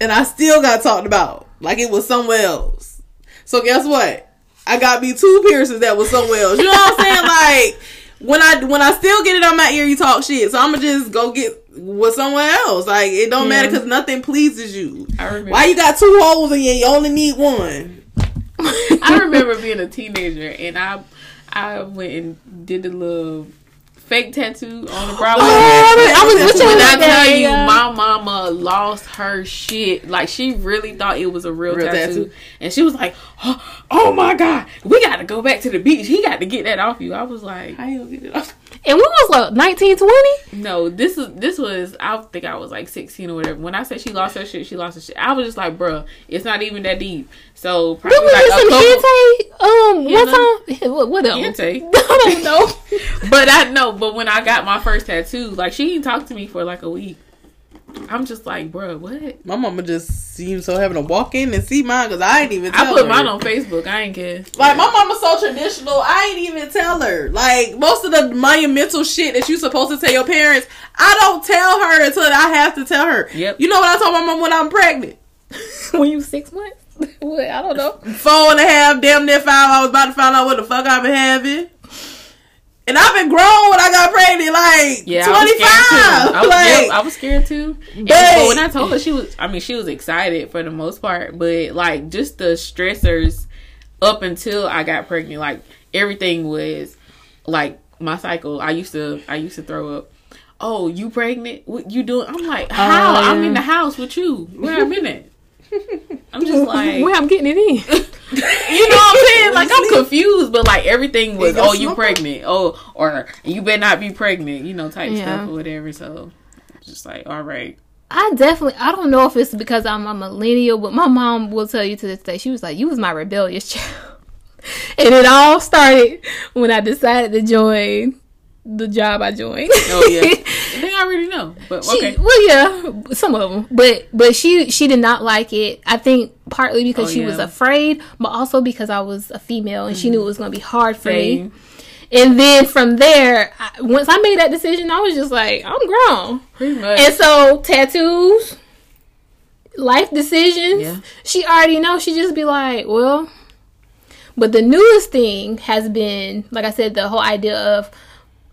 and I still got talked about like it was somewhere else. So guess what? I got me two piercings that was somewhere else. You know what I'm saying? Like when I when I still get it on my ear, you talk shit. So I'm gonna just go get with somewhere else. Like it don't matter because nothing pleases you. I. Why you got two holes in you? You only need one. I remember being a teenager and I I went and did the little fake tattoo on the brow. Oh, I was you when I tell you, my mama lost her shit. Like she really thought it was a real, Real tattoo. tattoo. and she was like, oh, "Oh my god, we got to go back to the beach. He got to get that off you." I was like, How you gonna get it off? And when was like 1920? "No, this is this was. I think I was like sixteen or whatever. When I said she lost her shit, she lost her shit. I was just like, bruh, it's not even that deep. So probably Did we like some hentai? Um, what Henna? time? What, what else? I don't know. But I know, but when I got my first tattoo, like she didn't talk to me for like a week. I'm just like, bruh, what? My mama just seems so having to walk in and see mine because I ain't even. I put her. mine on Facebook. I ain't care. Like my mama's so traditional, I ain't even tell her. Like most of the monumental shit that you supposed to tell your parents, I don't tell her until I have to tell her. Yep. You know what I told my mom when I'm pregnant? when you six months? What? I don't know. Four and a half, damn near five. I was about to find out what the fuck I've been having. And I've been grown when I got pregnant, like Yeah, twenty I was scared too. I Like yep, I was scared too. And, but when I told her, she was. I mean, she was excited for the most part, but like just the stressors up until I got pregnant, like everything was like my cycle. I used to. I used to throw up. Oh, you pregnant? What you doing? I'm like, oh, how? Oh, I'm in the house with you. Where it. I'm just like, Where I'm getting it in. you know what I'm saying? Like I'm Sleep. confused, but like everything was, oh, you pregnant, oh, or you better not be pregnant, you know, type Yeah. stuff or whatever. So, just like, all right, I definitely, I don't know if it's because I'm a millennial, but my mom will tell you to this day, she was like, you was my rebellious child. and it all started when I decided to join the job I joined. oh yeah, they already know, but She, okay, well, yeah, some of them, but but she she did not like it. I think partly because Oh, she was afraid, but also because I was a female and she knew mm-hmm. it was going to be hard for me. And then from there, I, once I made that decision, I was just like, I'm grown. pretty much. And so tattoos, life decisions, Yeah. she already knows. She just be like, well. But the newest thing has been, like I said, the whole idea of,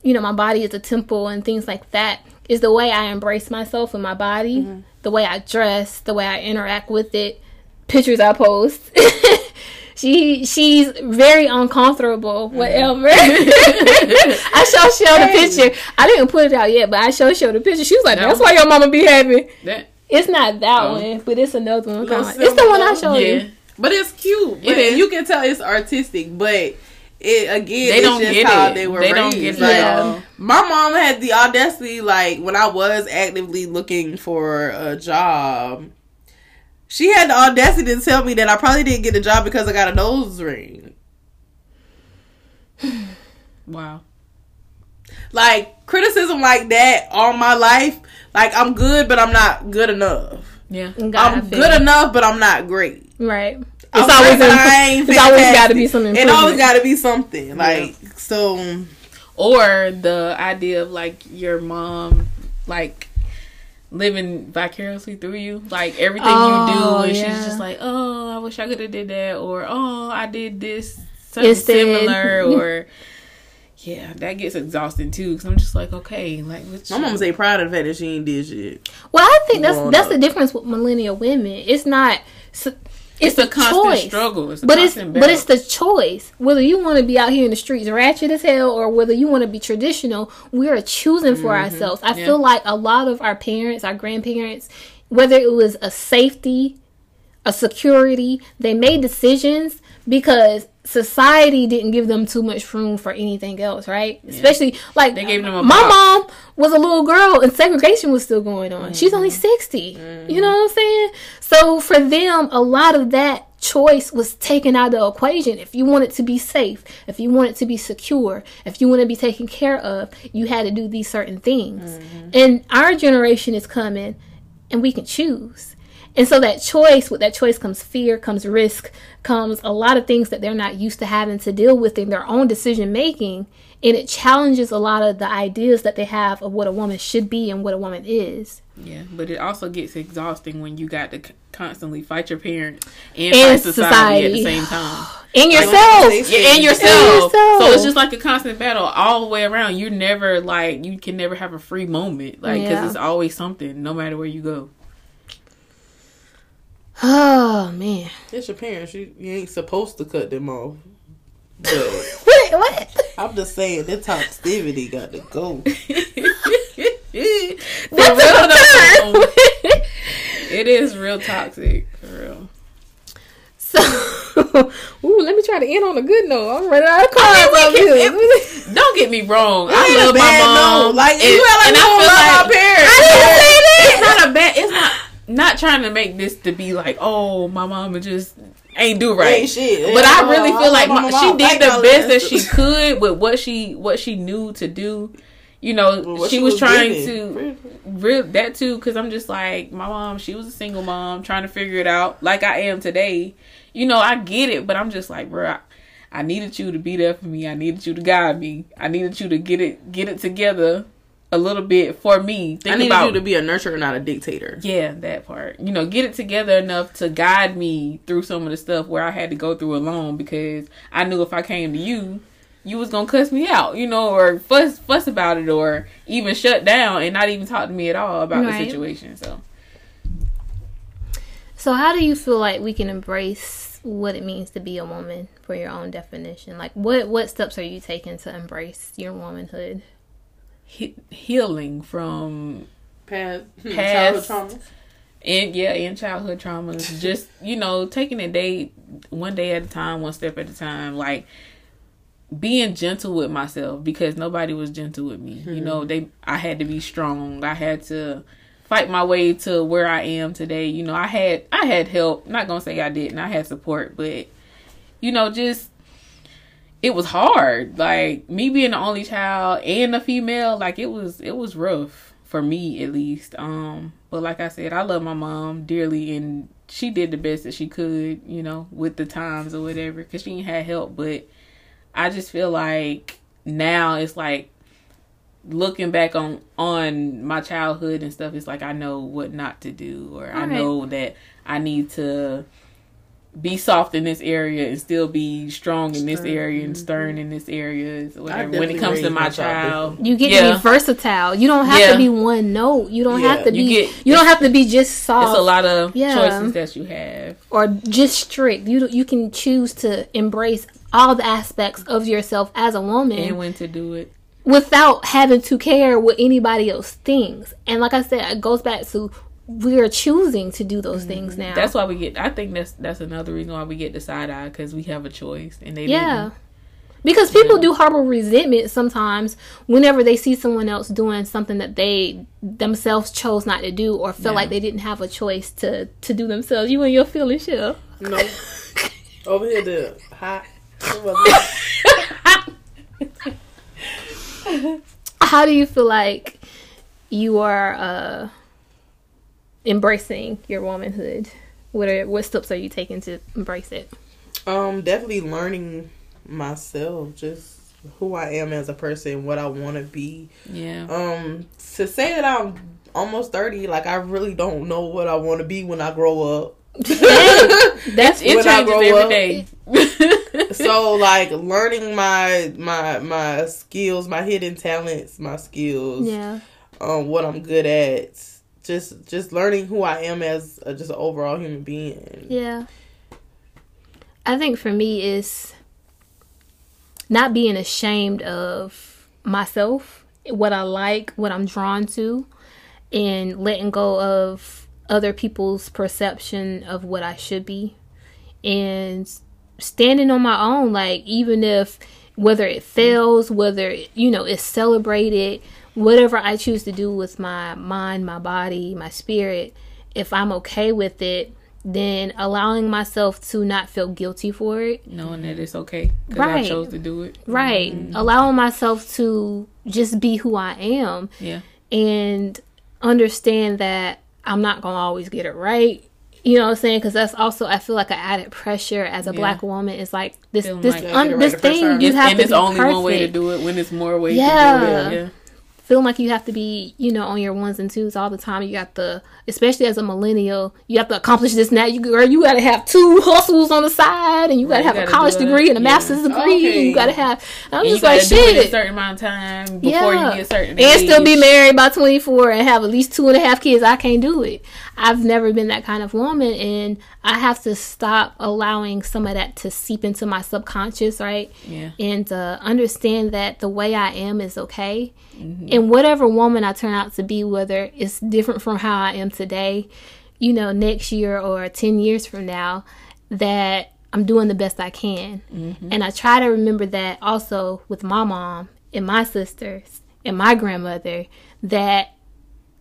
you know, my body is a temple and things like that is the way I embrace myself and my body, Mm-hmm. the way I dress, the way I interact with it, pictures I post. she she's very uncomfortable. Mm-hmm. Whatever. I show show the picture. I didn't put it out yet, but I show show the picture. She was like, No. "That's why your mama be happy." that, It's not that Oh. one, but it's another one. It's the one I showed yeah, you. But it's cute. But It. You can tell it's artistic, but it again, They don't just get how it. they were They raised. don't get it Like, at all. My mom had the audacity, like when I was actively looking for a job, she had the audacity to tell me that I probably didn't get a job because I got a nose ring. wow, Like criticism like that all my life, like I'm good, but I'm not good enough. Yeah, I'm good enough, but I'm not great. Right. It's always, in, it's always got to be something. It always got to be something like yeah. so. Or the idea of like your mom, like living vicariously through you, like everything oh, you do, oh, and yeah. she's just like, "Oh, I wish I could have did that," or "Oh, I did this something similar," or yeah, that gets exhausting too. Because I'm just like, okay, like my mom say proud of the fact that she ain't did shit. Well, I think that's that's up. the difference with millennial women. It's not. It's, it's a constant choice. struggle. It's but it's battle. but it's the choice whether you want to be out here in the streets ratchet as hell or whether you want to be traditional. We are choosing for mm-hmm. ourselves. I yeah. feel like a lot of our parents, our grandparents, whether it was a safety, a security, they made decisions because society didn't give them too much room for anything else, right? Yeah. Especially like they gave them a my mom was a little girl and segregation was still going on. Mm-hmm. She's only mm-hmm. 60. Mm-hmm. You know what I'm saying? So for them, a lot of that choice was taken out of the equation. If you wanted to be safe, if you wanted to be secure, if you want to be taken care of, you had to do these certain things. Mm-hmm. And our generation is coming and we can choose. And so that choice, with that choice comes fear, comes risk, comes a lot of things that they're not used to having to deal with in their own decision making. And it challenges a lot of the ideas that they have of what a woman should be and what a woman is. Yeah, but it also gets exhausting when you got to constantly fight your parents and, and fight society, society, at the same time. and yourself. yeah, and yourself. So it's just like a constant battle all the way around. You're never like, you can never have a free moment. Like, because yeah. it's always something, no matter where you go. Oh man, it's your parents. You, you ain't supposed to cut them off. But what? What? I'm just saying that toxicity got to go. real oh, it is real toxic for real. So, ooh, let me try to end on a good note. I'm running out of cards I mean, Don't get me wrong. I love my mom. Note. Like and, you like and I feel like my parents. I didn't say that. It's not a bad. It's not trying to make this to be like, oh, my mama just ain't do right. Ain't shit. But I really feel like my, she did the best that she could with what she what she knew to do. You know, she, she, was, was trying to real that too because I'm just like my mom. She was a single mom trying to figure it out, like I am today. You know, I get it, but I'm just like, bro, I, I needed you to be there for me. I needed you to guide me. I needed you to get it get it together a little bit for me. Think I needed about, you to be a nurturer, not a dictator. Yeah, that part. You know, get it together enough to guide me through some of the stuff where I had to go through alone because I knew if I came to you, you was gonna cuss me out, you know, or fuss fuss about it, or even shut down and not even talk to me at all about right. the situation. So, so how do you feel like we can embrace what it means to be a woman for your own definition? Like, what what steps are you taking to embrace your womanhood? He- healing from past, hmm, past childhood traumas. And yeah, in childhood traumas, just you know, taking a day one day at a time, one step at a time, like being gentle with myself because nobody was gentle with me. Mm-hmm. You know, mm-hmm. they I had to be strong. I had to fight my way to where I am today. You know, I had I had help. Not gonna say I didn't. I had support, but you know, just it was hard. Like me being the only child and a female, like it was it was rough for me at least. Um, but like I said, I love my mom dearly, and she did the best that she could, you know, with the times or whatever, because she had help. But I just feel like now it's like looking back on on my childhood and stuff. It's like I know what not to do, or I know that I need to be soft in this area and still be strong in this area and mm-hmm. stern in this area whatever when it comes to my child you get yeah. to be versatile. You don't have yeah. to be one note. You don't yeah. have to be you, get, you don't have to be just soft it's a lot of choices that you have. Or just strict. You you can choose to embrace all the aspects of yourself as a woman and when to do it. without having to care what anybody else thinks. And like i said it goes back to we're choosing to do those mm-hmm. things now. That's why we get. I think that's that's another reason why we get the side eye because we have a choice and they yeah. Didn't. Because people yeah. do harbor resentment sometimes whenever they see someone else doing something that they themselves chose not to do or feel yeah. like they didn't have a choice to to do themselves. You and your feelings, shit. No, over here the hot. how do you feel like you are uh, embracing your womanhood? What are what steps are you taking to embrace it? Um, definitely learning myself, just who I am as a person, what I want to be. Yeah. Um, to say that I'm almost thirty, like I really don't know what I want to be when I grow up. That's it when I changes grow every up. day. so like learning my my my skills, my hidden talents, my skills, yeah. um, what I'm good at. Just just learning who I am as a, just an overall human being. Yeah. I think for me is not being ashamed of myself, what I like, what I'm drawn to, and letting go of other people's perception of what I should be and standing on my own like even if whether it fails, whether you know it's celebrated, whatever I choose to do with my mind, my body, my spirit, if I'm okay with it, then allowing myself to not feel guilty for it. Knowing that it's okay because Right. I chose to do it. Right. Mm-hmm. Allowing myself to just be who I am Yeah. and understand that I'm not going to always get it right. You know what I'm saying? Because that's also I feel like an added pressure as a Yeah. black woman is like this Feeling this like- un, this thing you It's- have and to it's be only perfect. one way to do it when it's more ways Yeah. to do it. Yeah. Feeling like you have to be, you know, on your ones and twos all the time. You got the, especially as a millennial, you have to accomplish this now. You girl, you got to have two hustles on the side, and you got to have a college degree and a Yeah. master's degree. And Okay. you got to have. I'm And just like gotta do it a certain amount of time before Yeah. you get certain and still be married by 24 and have at least two and a half kids. I can't do it. I've never been that kind of woman, and I have to stop allowing some of that to seep into my subconscious, right? Yeah. and uh, understand that the way I am is okay. Mm-hmm. And whatever woman I turn out to be, whether it's different from how I am today, you know, next year or 10 years from now, that I'm doing the best I can. Mm-hmm. And I try to remember that also with my mom and my sisters and my grandmother that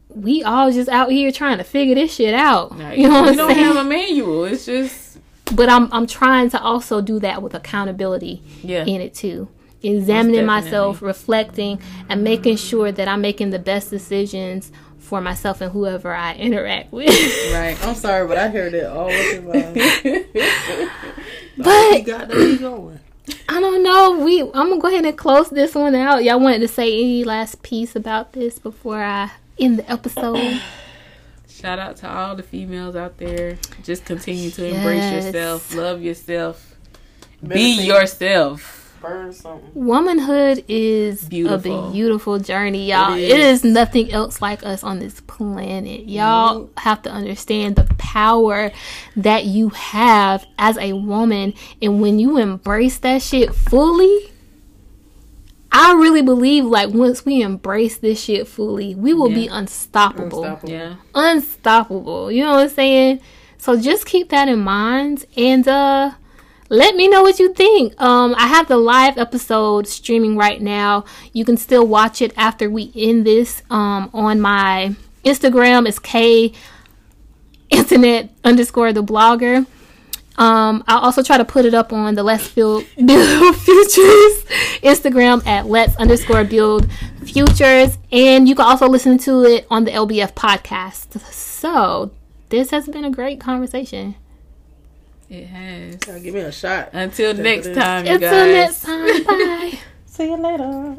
we all just out here trying to figure this shit out. Like, you know what we I'm don't saying? have a manual. It's just but I'm I'm trying to also do that with accountability yeah. in it too. Examining myself, reflecting, and making sure that I'm making the best decisions for myself and whoever I interact with. Right. I'm sorry, but I heard it all the time. but you got to be going. I don't know. We I'm gonna go ahead and close this one out. Y'all wanted to say any last piece about this before I end the episode? Shout out to all the females out there. Just continue to embrace yourself, love yourself, be yourself. Burn something. Womanhood is Beautiful. a beautiful journey, y'all. It it is. is nothing else like us on this planet. Y'all have to understand the power that you have as a woman, and when you embrace that shit fully, I really believe like once we embrace this shit fully, we will be unstoppable Unstoppable. Yeah. unstoppable. You know what I'm saying? So just keep that in mind and uh let me know what you think. Um I have the live episode streaming right now. You can still watch it after we end this um on my Instagram It's K internet underscore the blogger. Um, I'll also try to put it up on the Let's Build, build Futures Instagram at Let's underscore Build Futures. And you can also listen to it on the LBF podcast. So, this has been a great conversation. It has. Now give me a shot. Until Yes, next time, you Until guys. next time. Bye. See you later.